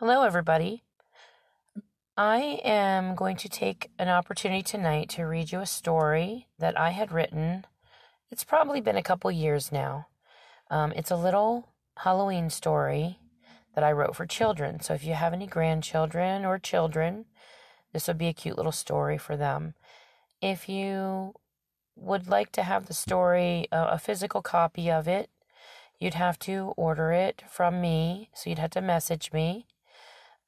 Hello, everybody. I am going to take an opportunity tonight to read you a story that I had written. It's probably been a couple years now. Um, it's a little Halloween story that I wrote for children. So if you have any grandchildren or children, this would be a cute little story for them. If you would like to have the story, uh, a physical copy of it, you'd have to order it from me. So you'd have to message me.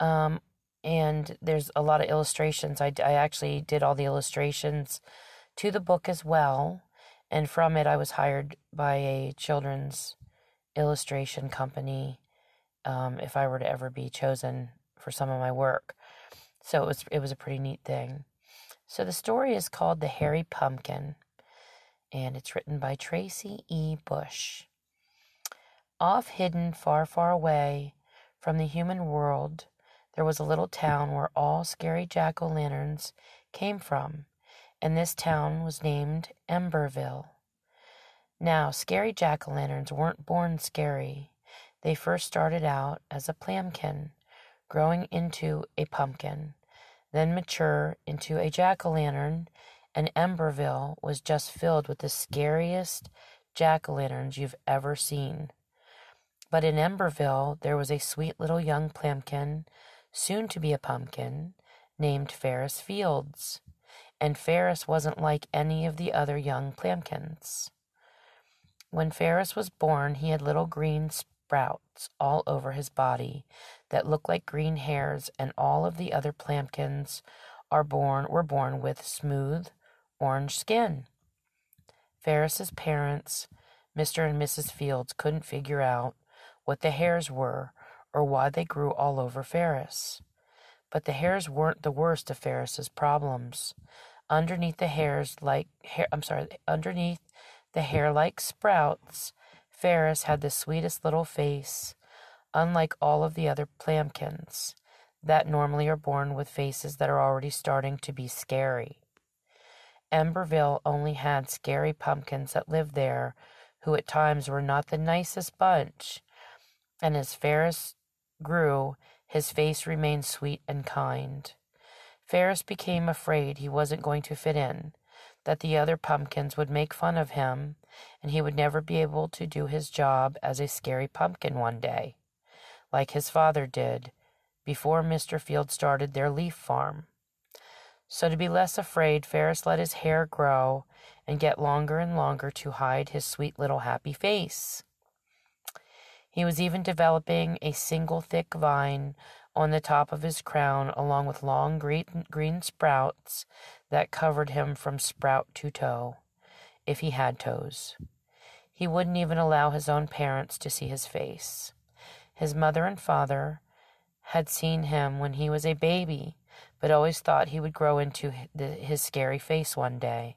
Um, and there's a lot of illustrations. I, I actually did all the illustrations to the book as well. And from it, I was hired by a children's illustration company um, if I were to ever be chosen for some of my work. So it was it was a pretty neat thing. So the story is called The Hairy Pumpkin, and it's written by Tracy E. Bush. Off hidden far, far away from the human world, there was a little town where all scary jack o' lanterns came from, and this town was named Emberville. Now, scary jack o' lanterns weren't born scary. They first started out as a plamkin, growing into a pumpkin, then mature into a jack o' lantern, and Emberville was just filled with the scariest jack o' lanterns you've ever seen. But in Emberville there was a sweet little young plamkin, soon to be a pumpkin, named Ferris Fields. And Ferris wasn't like any of the other young plamkins. When Ferris was born, he had little green sprouts all over his body that looked like green hairs, and all of the other plamkins are born were born with smooth orange skin. Ferris's parents, Mr. and Mrs. Fields, couldn't figure out what the hairs were or why they grew all over Ferris. But the hairs weren't the worst of Ferris's problems. Underneath the hairs like hair I'm sorry, underneath the hair like sprouts Ferris had the sweetest little face, unlike all of the other plamkins that normally are born with faces that are already starting to be scary. Emberville only had scary pumpkins that lived there, who at times were not the nicest bunch, and as Ferris grew, his face remained sweet and kind. Ferris became afraid he wasn't going to fit in, that the other pumpkins would make fun of him, and he would never be able to do his job as a scary pumpkin one day, like his father did before Mr. Field started their leaf farm. So, to be less afraid, Ferris let his hair grow and get longer and longer to hide his sweet little happy face. He was even developing a single thick vine on the top of his crown, along with long green, green sprouts that covered him from sprout to toe, if he had toes. He wouldn't even allow his own parents to see his face. His mother and father had seen him when he was a baby, but always thought he would grow into his scary face one day.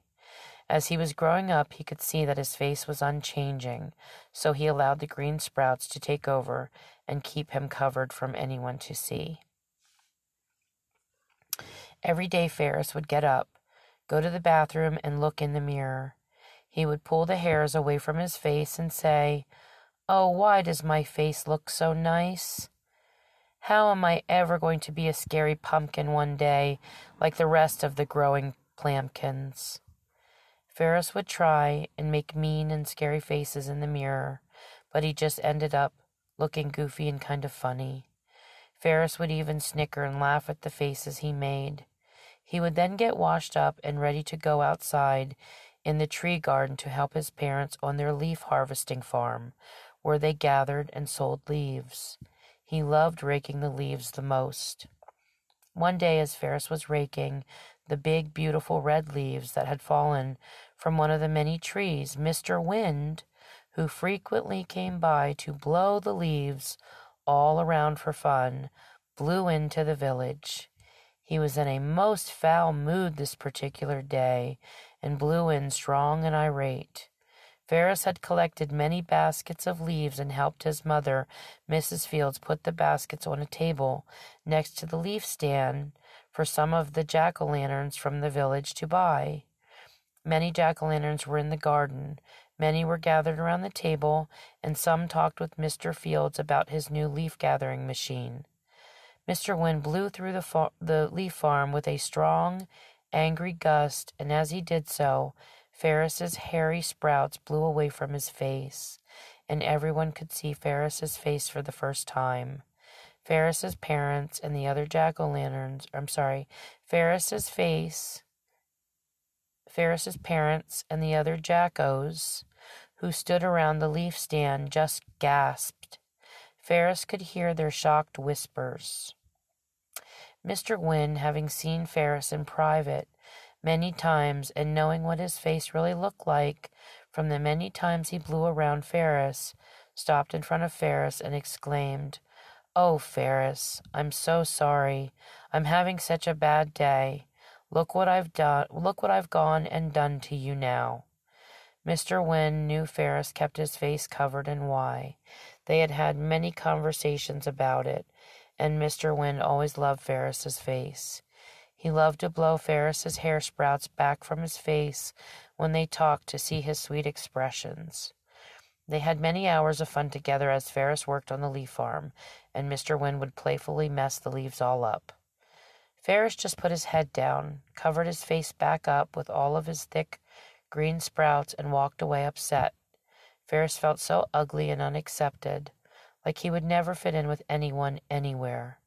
As he was growing up, he could see that his face was unchanging, so he allowed the green sprouts to take over and keep him covered from anyone to see. Every day, Ferris would get up, go to the bathroom, and look in the mirror. He would pull the hairs away from his face and say, Oh, why does my face look so nice? How am I ever going to be a scary pumpkin one day like the rest of the growing plamkins? Ferris would try and make mean and scary faces in the mirror, but he just ended up looking goofy and kind of funny. Ferris would even snicker and laugh at the faces he made. He would then get washed up and ready to go outside in the tree garden to help his parents on their leaf harvesting farm, where they gathered and sold leaves. He loved raking the leaves the most. One day, as Ferris was raking the big, beautiful red leaves that had fallen from one of the many trees, Mr. Wind, who frequently came by to blow the leaves all around for fun, blew into the village. He was in a most foul mood this particular day, and blew in strong and irate. Ferris had collected many baskets of leaves and helped his mother, Mrs. Fields, put the baskets on a table next to the leaf stand for some of the jack o' lanterns from the village to buy. Many jack o' lanterns were in the garden. Many were gathered around the table, and some talked with Mr. Fields about his new leaf gathering machine. Mr. Wind blew through the, the leaf farm with a strong, angry gust, and as he did so, Ferris's hairy sprouts blew away from his face, and everyone could see Ferris's face for the first time. Ferris's parents and the other jack o' lanterns, I'm sorry, Ferris's face, Ferris's parents and the other jackos who stood around the leaf stand just gasped. Ferris could hear their shocked whispers. Mr. Wind, having seen Ferris in private many times and knowing what his face really looked like from the many times he blew around Ferris, stopped in front of Ferris and exclaimed, Oh, Ferris, I'm so sorry. I'm having such a bad day. Look what I've done. Look what I've gone and done to you now. Mr. Wind knew Ferris kept his face covered and why. They had had many conversations about it, and Mr. Wind always loved Ferris's face. He loved to blow Ferris's hair sprouts back from his face when they talked to see his sweet expressions. They had many hours of fun together as Ferris worked on the leaf farm, and Mr. Wind would playfully mess the leaves all up. Ferris just put his head down, covered his face back up with all of his thick green sprouts, and walked away upset. Ferris felt so ugly and unaccepted, like he would never fit in with anyone anywhere.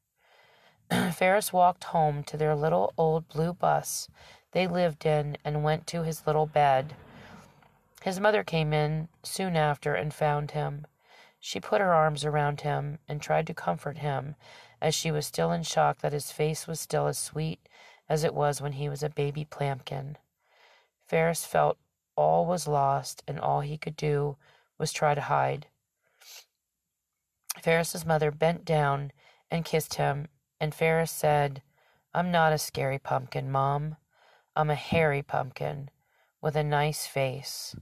Ferris walked home to their little old blue bus they lived in and went to his little bed. His mother came in soon after and found him. She put her arms around him and tried to comfort him, as she was still in shock that his face was still as sweet as it was when he was a baby Plampkin. Ferris felt all was lost, and all he could do was try to hide. Ferris's mother bent down and kissed him, and Ferris said, I'm not a scary pumpkin, Mom. I'm a hairy pumpkin with a nice face.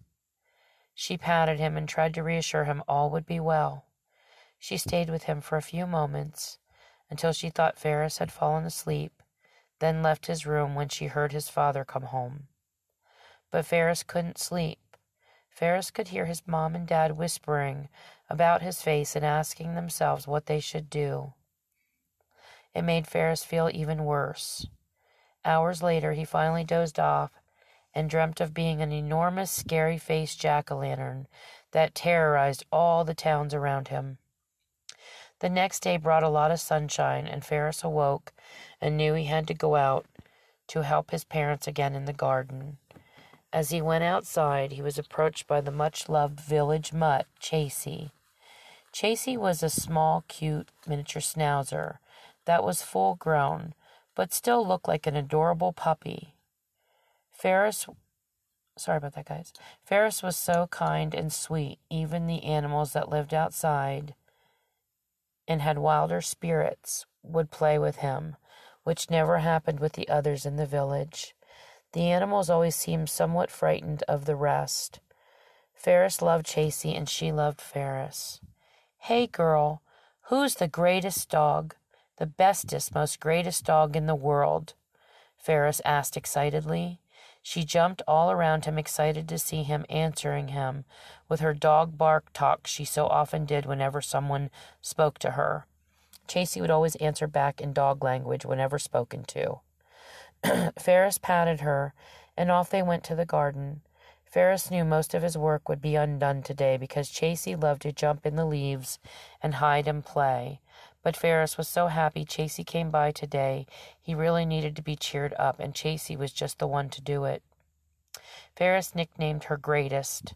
She patted him and tried to reassure him all would be well. She stayed with him for a few moments until she thought Ferris had fallen asleep, then left his room when she heard his father come home. But Ferris couldn't sleep. Ferris could hear his mom and dad whispering about his face and asking themselves what they should do. It made Ferris feel even worse. Hours later, he finally dozed off and dreamt of being an enormous, scary faced jack o' lantern that terrorized all the towns around him. The next day brought a lot of sunshine, and Ferris awoke and knew he had to go out to help his parents again in the garden. As he went outside, he was approached by the much loved village mutt, Chasey. Chasey was a small, cute miniature schnauzer that was full grown, but still looked like an adorable puppy. Ferris, sorry about that, guys. Ferris was so kind and sweet, even the animals that lived outside and had wilder spirits would play with him, which never happened with the others in the village. The animals always seemed somewhat frightened of the rest. Ferris loved Chasey and she loved Ferris. Hey, girl, who's the greatest dog? The bestest, most greatest dog in the world? Ferris asked excitedly. She jumped all around him, excited to see him, answering him with her dog bark talk she so often did whenever someone spoke to her. Chasey would always answer back in dog language whenever spoken to. Ferris patted her, and off they went to the garden. Ferris knew most of his work would be undone today because Chasey loved to jump in the leaves and hide and play. But Ferris was so happy Chasey came by today. He really needed to be cheered up, and Chasey was just the one to do it. Ferris nicknamed her Greatest.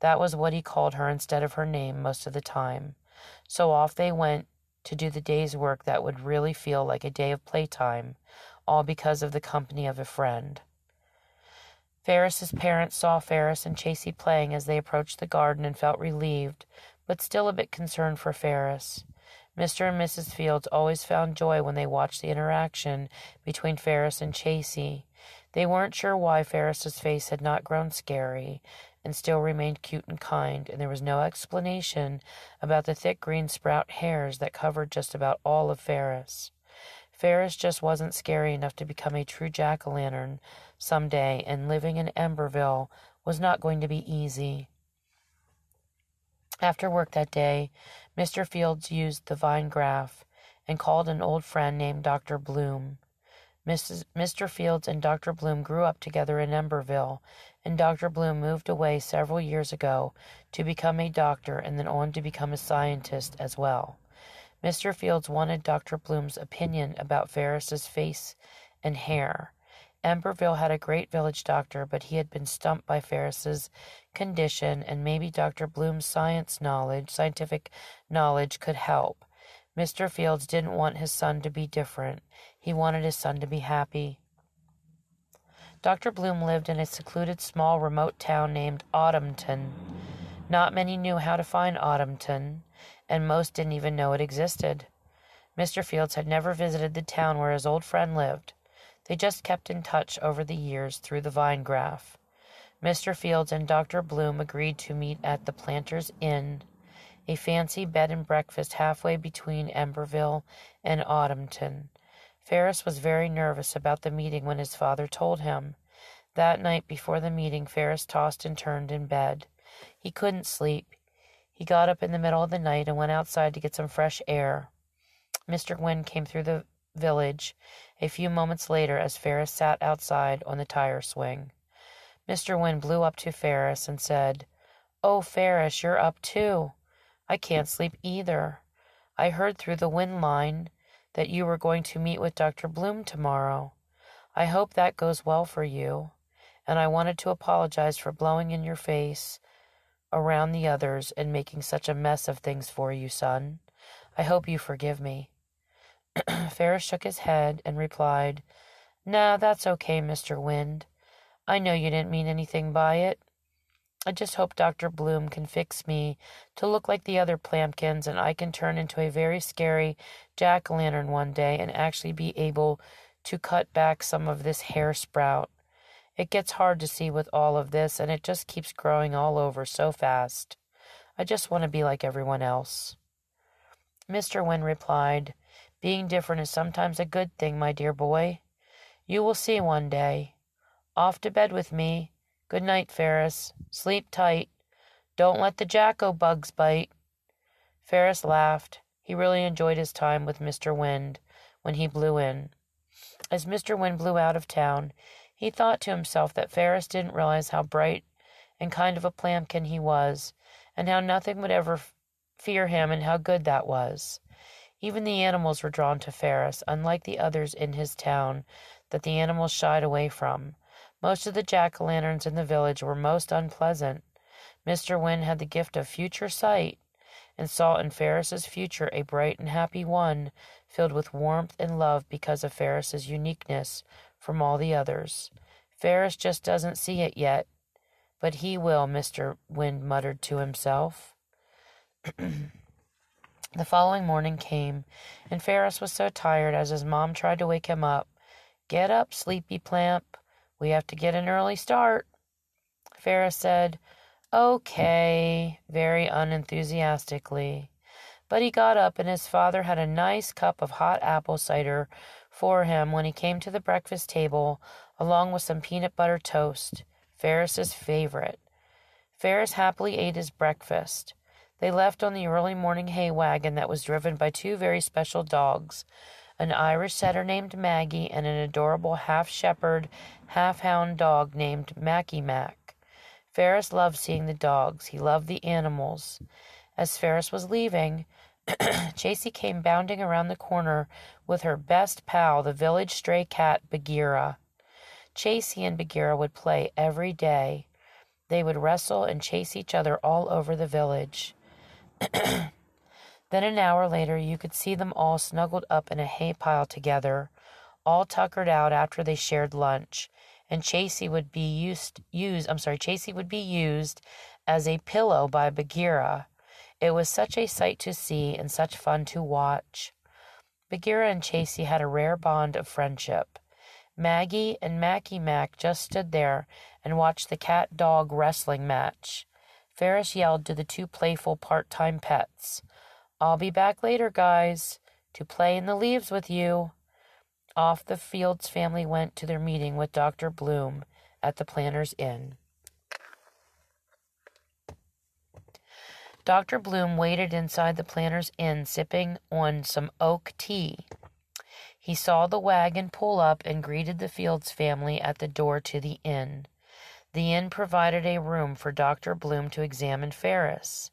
That was what he called her instead of her name most of the time. So off they went to do the day's work that would really feel like a day of playtime, all because of the company of a friend. Ferris's parents saw Ferris and Chasey playing as they approached the garden and felt relieved, but still a bit concerned for Ferris. Mr. and Mrs. Fields always found joy when they watched the interaction between Ferris and Chasey. They weren't sure why Ferris's face had not grown scary and still remained cute and kind, and there was no explanation about the thick green sprout hairs that covered just about all of Ferris. Ferris just wasn't scary enough to become a true jack o' lantern some day, and living in Emberville was not going to be easy. After work that day, Mr. Fields used the vine graph and called an old friend named Dr. Bloom. Mrs. Mr. Fields and Dr. Bloom grew up together in Emberville, and Dr. Bloom moved away several years ago to become a doctor and then on to become a scientist as well. Mr. Fields wanted Dr. Bloom's opinion about Ferris's face and hair. Emberville had a great village doctor, but he had been stumped by Ferris's condition, and maybe Dr. Bloom's science knowledge, scientific knowledge, could help. Mr. Fields didn't want his son to be different. He wanted his son to be happy. Dr. Bloom lived in a secluded small remote town named Autumnton. Not many knew how to find Autumnton, and most didn't even know it existed. Mr. Fields had never visited the town where his old friend lived. They just kept in touch over the years through the vine graph. Mr. Fields and Dr. Bloom agreed to meet at the Planters Inn, a fancy bed and breakfast halfway between Emberville and Autumnton. Ferris was very nervous about the meeting when his father told him. That night before the meeting, Ferris tossed and turned in bed. He couldn't sleep. He got up in the middle of the night and went outside to get some fresh air. Mr. Wind came through the village a few moments later as Ferris sat outside on the tire swing. Mr. Wind blew up to Ferris and said, Oh, Ferris, you're up too. I can't sleep either. I heard through the wind line that you were going to meet with Dr. Bloom tomorrow. I hope that goes well for you, and I wanted to apologize for blowing in your face around the others and making such a mess of things for you, son. I hope you forgive me. Ferris shook his head and replied, Nah, that's okay, Mr. Wind. I know you didn't mean anything by it. I just hope Dr. Bloom can fix me to look like the other Plampkins and I can turn into a very scary jack o' lantern one day and actually be able to cut back some of this hair sprout. It gets hard to see with all of this and it just keeps growing all over so fast. I just want to be like everyone else. Mr. Wind replied, Being different is sometimes a good thing, my dear boy. You will see one day. Off to bed with me. Good night, Ferris. Sleep tight. Don't let the jacko bugs bite. Ferris laughed. He really enjoyed his time with Mr. Wind when he blew in. As Mr. Wind blew out of town, he thought to himself that Ferris didn't realize how bright and kind of a Plampkin he was, and how nothing would ever fear him, and how good that was. Even the animals were drawn to Ferris, unlike the others in his town that the animals shied away from. Most of the jack o' lanterns in the village were most unpleasant. Mr. Wind had the gift of future sight, and saw in Ferris's future a bright and happy one, filled with warmth and love because of Ferris's uniqueness from all the others. Ferris just doesn't see it yet, but he will, Mr. Wind muttered to himself. the following morning came, and Ferris was so tired as his mom tried to wake him up. Get up, sleepy plamp. We have to get an early start. Ferris said, Okay, very unenthusiastically. But he got up, and his father had a nice cup of hot apple cider for him when he came to the breakfast table, along with some peanut butter toast, Ferris's favorite. Ferris happily ate his breakfast. They left on the early morning hay wagon that was driven by two very special dogs an Irish setter named Maggie, and an adorable half shepherd, half hound dog named Mackie Mac. Ferris loved seeing the dogs. He loved the animals. As Ferris was leaving, Chasey came bounding around the corner with her best pal, the village stray cat, Bagheera. Chasey and Bagheera would play every day. They would wrestle and chase each other all over the village. Then an hour later you could see them all snuggled up in a hay pile together, all tuckered out after they shared lunch, and Chasey would be used used I'm sorry, Chasey would be used as a pillow by Bagheera. It was such a sight to see and such fun to watch. Bagheera and Chasey had a rare bond of friendship. Maggie and Mackie Mac just stood there and watched the cat dog wrestling match. Ferris yelled to the two playful part time pets. I'll be back later, guys, to play in the leaves with you. Off the Fields family went to their meeting with Dr. Bloom at the Planters Inn. Dr. Bloom waited inside the Planters Inn sipping on some oak tea. He saw the wagon pull up and greeted the Fields family at the door to the inn. The inn provided a room for Dr. Bloom to examine Ferris.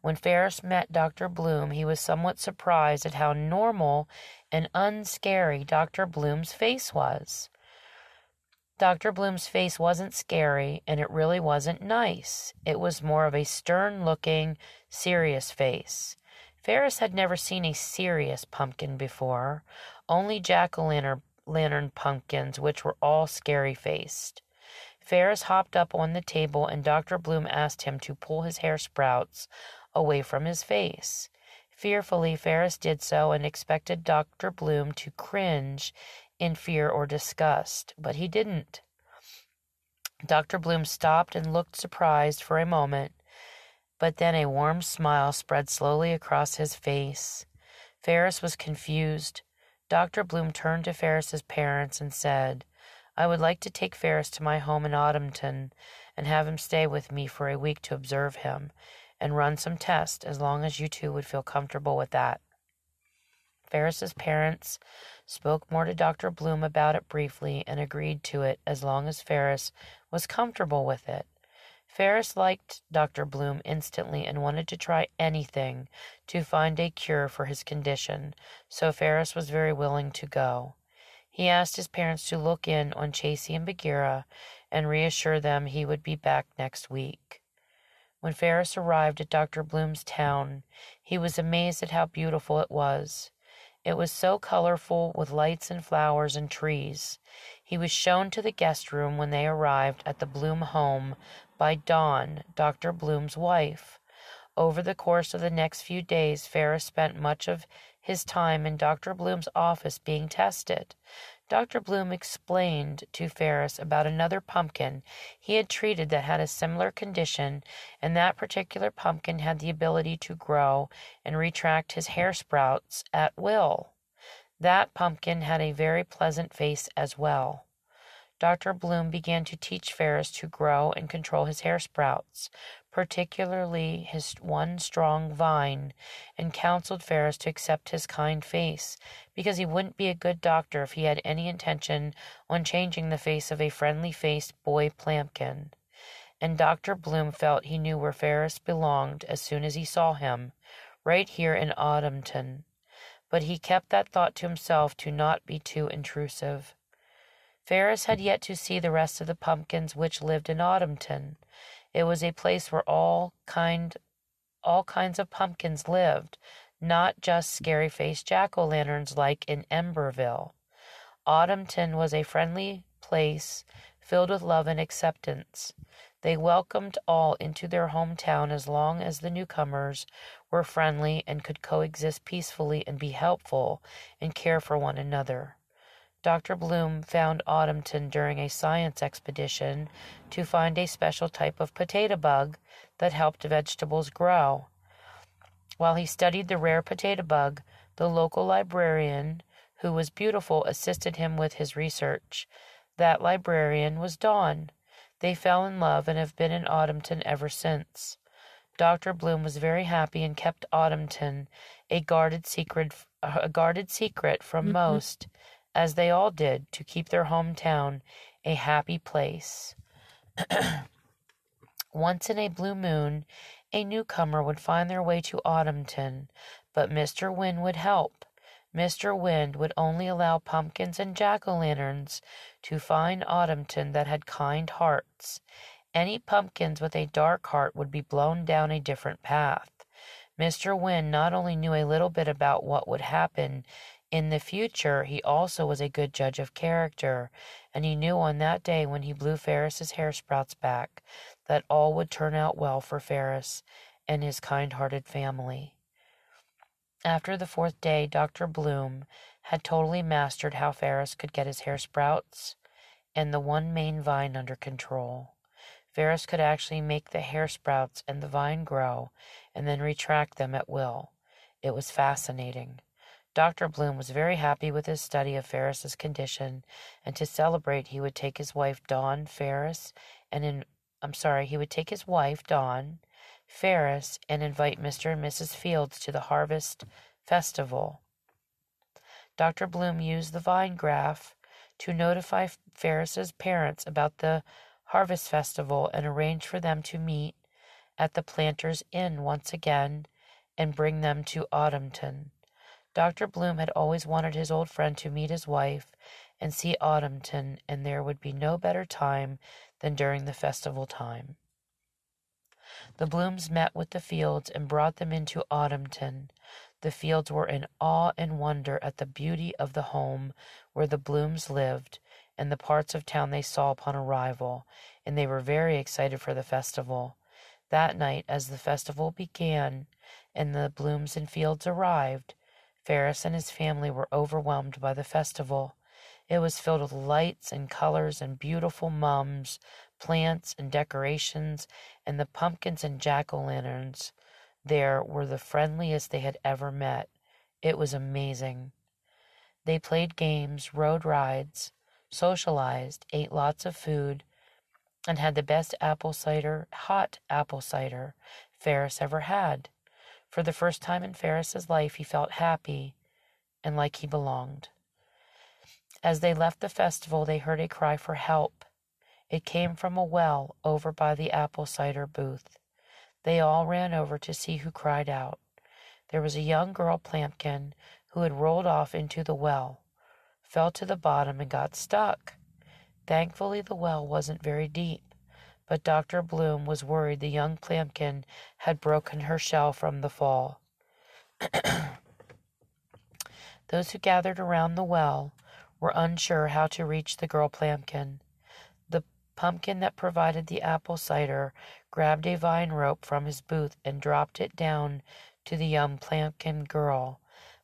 When Ferris met Dr. Bloom, he was somewhat surprised at how normal and unscary Dr. Bloom's face was. Dr. Bloom's face wasn't scary, and it really wasn't nice. It was more of a stern looking, serious face. Ferris had never seen a serious pumpkin before, only jack o' lantern pumpkins, which were all scary faced. Ferris hopped up on the table, and Dr. Bloom asked him to pull his hair sprouts away from his face. Fearfully, Ferris did so and expected Dr. Bloom to cringe in fear or disgust, but he didn't. Dr. Bloom stopped and looked surprised for a moment, but then a warm smile spread slowly across his face. Ferris was confused. Dr. Bloom turned to Ferris's parents and said, I would like to take Ferris to my home in Autumnton and have him stay with me for a week to observe him and run some tests as long as you two would feel comfortable with that. Ferris's parents spoke more to Dr. Bloom about it briefly and agreed to it as long as Ferris was comfortable with it. Ferris liked Dr. Bloom instantly and wanted to try anything to find a cure for his condition, so Ferris was very willing to go. He asked his parents to look in on Chasey and Bagheera and reassure them he would be back next week. When Ferris arrived at Dr. Bloom's town, he was amazed at how beautiful it was. It was so colorful with lights and flowers and trees. He was shown to the guest room when they arrived at the Bloom home by Dawn, Dr. Bloom's wife. Over the course of the next few days, Ferris spent much of his time in Dr. Bloom's office being tested. Dr. Bloom explained to Ferris about another pumpkin he had treated that had a similar condition, and that particular pumpkin had the ability to grow and retract his hair sprouts at will. That pumpkin had a very pleasant face as well. Dr. Bloom began to teach Ferris to grow and control his hair sprouts, particularly his one strong vine, and counseled Ferris to accept his kind face, because he wouldn't be a good doctor if he had any intention on changing the face of a friendly faced boy Plampkin. And Dr. Bloom felt he knew where Ferris belonged as soon as he saw him, right here in Autumnton. But he kept that thought to himself to not be too intrusive. Ferris had yet to see the rest of the pumpkins which lived in Autumnton. It was a place where all kind all kinds of pumpkins lived, not just scary faced jack o' lanterns like in Emberville. Autumnton was a friendly place filled with love and acceptance. They welcomed all into their hometown as long as the newcomers were friendly and could coexist peacefully and be helpful and care for one another. Dr. Bloom found Autumnton during a science expedition to find a special type of potato bug that helped vegetables grow. While he studied the rare potato bug, the local librarian, who was beautiful, assisted him with his research. That librarian was Dawn. They fell in love and have been in Autumnton ever since. Dr. Bloom was very happy and kept Autumnton a guarded secret, a guarded secret from mm-hmm. most as they all did, to keep their hometown a happy place. Once in a blue moon, a newcomer would find their way to Autumnton, but Mr. Wind would help. Mr. Wind would only allow pumpkins and jack o' lanterns to find Autumnton that had kind hearts. Any pumpkins with a dark heart would be blown down a different path. Mr. Wind not only knew a little bit about what would happen in the future, he also was a good judge of character, and he knew on that day when he blew Ferris's hair sprouts back that all would turn out well for Ferris and his kind hearted family. After the fourth day, Dr. Bloom had totally mastered how Ferris could get his hair sprouts and the one main vine under control. Ferris could actually make the hair sprouts and the vine grow and then retract them at will. It was fascinating. Dr. Bloom was very happy with his study of Ferris's condition, and to celebrate he would take his wife Dawn Ferris and in I'm sorry, he would take his wife Dawn, Ferris and invite Mr. and Mrs. Fields to the Harvest Festival. Dr. Bloom used the vine graph to notify Ferris's parents about the Harvest Festival and arrange for them to meet at the Planters Inn once again and bring them to Autumnton. Dr. Bloom had always wanted his old friend to meet his wife and see Autumnton, and there would be no better time than during the festival time. The Blooms met with the Fields and brought them into Autumnton. The Fields were in awe and wonder at the beauty of the home where the Blooms lived and the parts of town they saw upon arrival, and they were very excited for the festival. That night, as the festival began and the Blooms and Fields arrived, Ferris and his family were overwhelmed by the festival. It was filled with lights and colors and beautiful mums, plants and decorations, and the pumpkins and jack o' lanterns there were the friendliest they had ever met. It was amazing. They played games, rode rides, socialized, ate lots of food, and had the best apple cider, hot apple cider, Ferris ever had. For the first time in Ferris's life, he felt happy and like he belonged. As they left the festival, they heard a cry for help. It came from a well over by the apple cider booth. They all ran over to see who cried out. There was a young girl, Plampkin, who had rolled off into the well, fell to the bottom, and got stuck. Thankfully, the well wasn't very deep, but Dr. Bloom was worried the young Plampkin had broken her shell from the fall. Those who gathered around the well were unsure how to reach the girl Plampkin. The pumpkin that provided the apple cider grabbed a vine rope from his booth and dropped it down to the young Plampkin girl,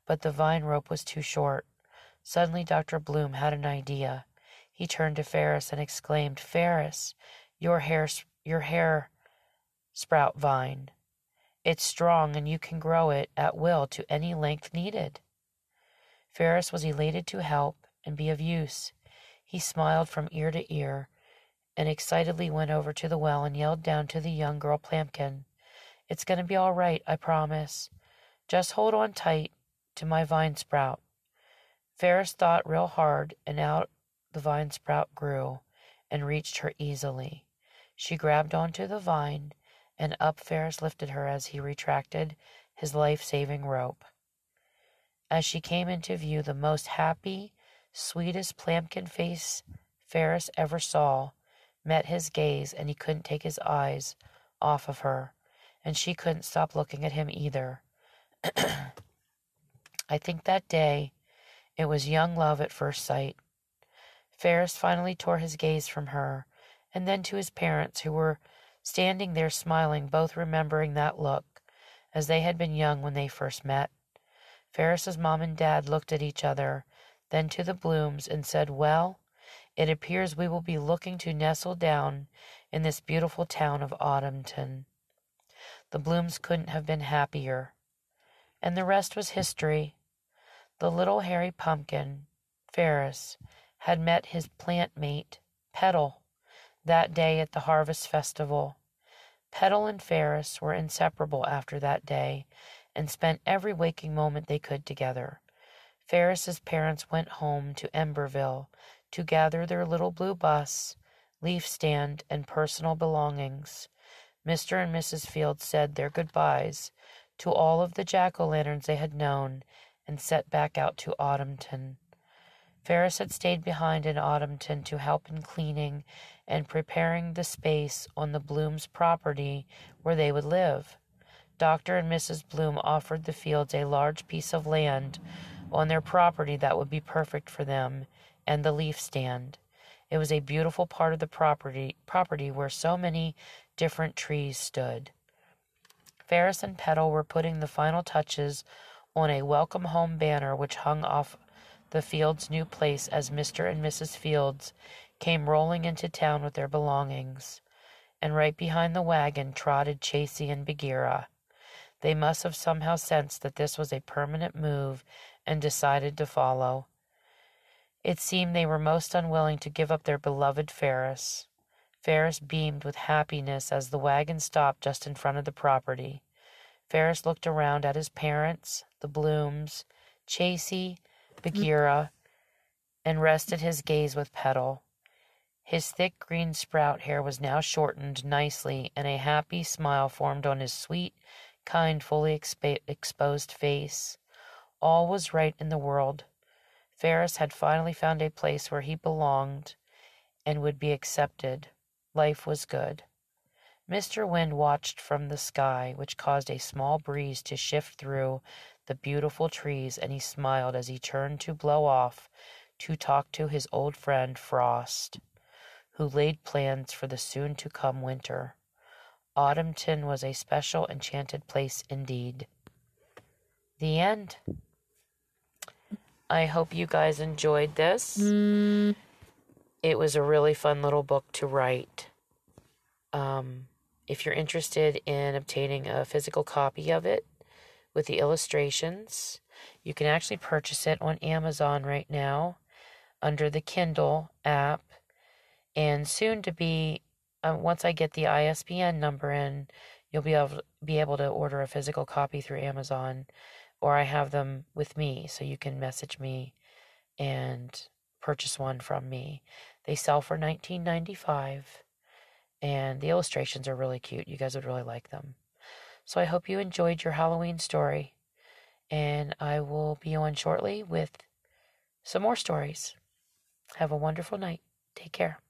but the vine rope was too short. Suddenly, Dr. Bloom had an idea. He turned to Ferris and exclaimed, Ferris, your hair, your hair sprout vine. It's strong and you can grow it at will to any length needed. Ferris was elated to help and be of use. He smiled from ear to ear and excitedly went over to the well and yelled down to the young girl Plampkin, It's going to be all right, I promise. Just hold on tight to my vine sprout. Ferris thought real hard, and out the vine sprout grew and reached her easily. She grabbed onto the vine, and up Ferris lifted her as he retracted his life saving rope. As she came into view, the most happy, sweetest Plampkin face Ferris ever saw met his gaze, and he couldn't take his eyes off of her, and she couldn't stop looking at him either. I think that day it was young love at first sight. Ferris finally tore his gaze from her, and then to his parents, who were standing there smiling, both remembering that look, as they had been young when they first met. Ferris's mom and dad looked at each other then to the Blooms, and said, Well, it appears we will be looking to nestle down in this beautiful town of Autumnton. The Blooms couldn't have been happier. And the rest was history. The little hairy pumpkin, Ferris, had met his plant mate, Petal, that day at the harvest festival. Petal and Ferris were inseparable after that day and spent every waking moment they could together. Ferris's parents went home to Emberville to gather their little blue bus, leaf stand, and personal belongings. Mr. and Mrs. Field said their goodbyes to all of the jack o' lanterns they had known and set back out to Autumnton. Ferris had stayed behind in Autumnton to help in cleaning and preparing the space on the Blooms' property where they would live. Dr. and Mrs. Bloom offered the Fields a large piece of land on their property that would be perfect for them and the leaf stand. It was a beautiful part of the property property where so many different trees stood. Ferris and Petal were putting the final touches on a welcome home banner which hung off the Fields' new place as Mr. and Mrs. Fields came rolling into town with their belongings. And right behind the wagon trotted Chasey and Bagheera. They must have somehow sensed that this was a permanent move and decided to follow. It seemed they were most unwilling to give up their beloved Ferris. Ferris beamed with happiness as the wagon stopped just in front of the property. Ferris looked around at his parents, the Blooms, Chasey, mm. Bagheera, and rested his gaze with Petal. His thick green sprout hair was now shortened nicely, and a happy smile formed on his sweet, kind, fully exposed face. All was right in the world. Ferris had finally found a place where he belonged and would be accepted. Life was good. Mr. Wind watched from the sky, which caused a small breeze to shift through the beautiful trees, and he smiled as he turned to blow off to talk to his old friend Frost, who laid plans for the soon to come winter. Autumnton was a special, enchanted place indeed. The end. I hope you guys enjoyed this. It was a really fun little book to write. Um, if you're interested in obtaining a physical copy of it with the illustrations, you can actually purchase it on Amazon right now under the Kindle app. And soon to be, uh, once I get the ISBN number in, you'll be able, be able to order a physical copy through Amazon, or I have them with me, so you can message me and purchase one from me. They sell for $19.95 and the illustrations are really cute. You guys would really like them. So I hope you enjoyed your Halloween story, and I will be on shortly with some more stories. Have a wonderful night. Take care.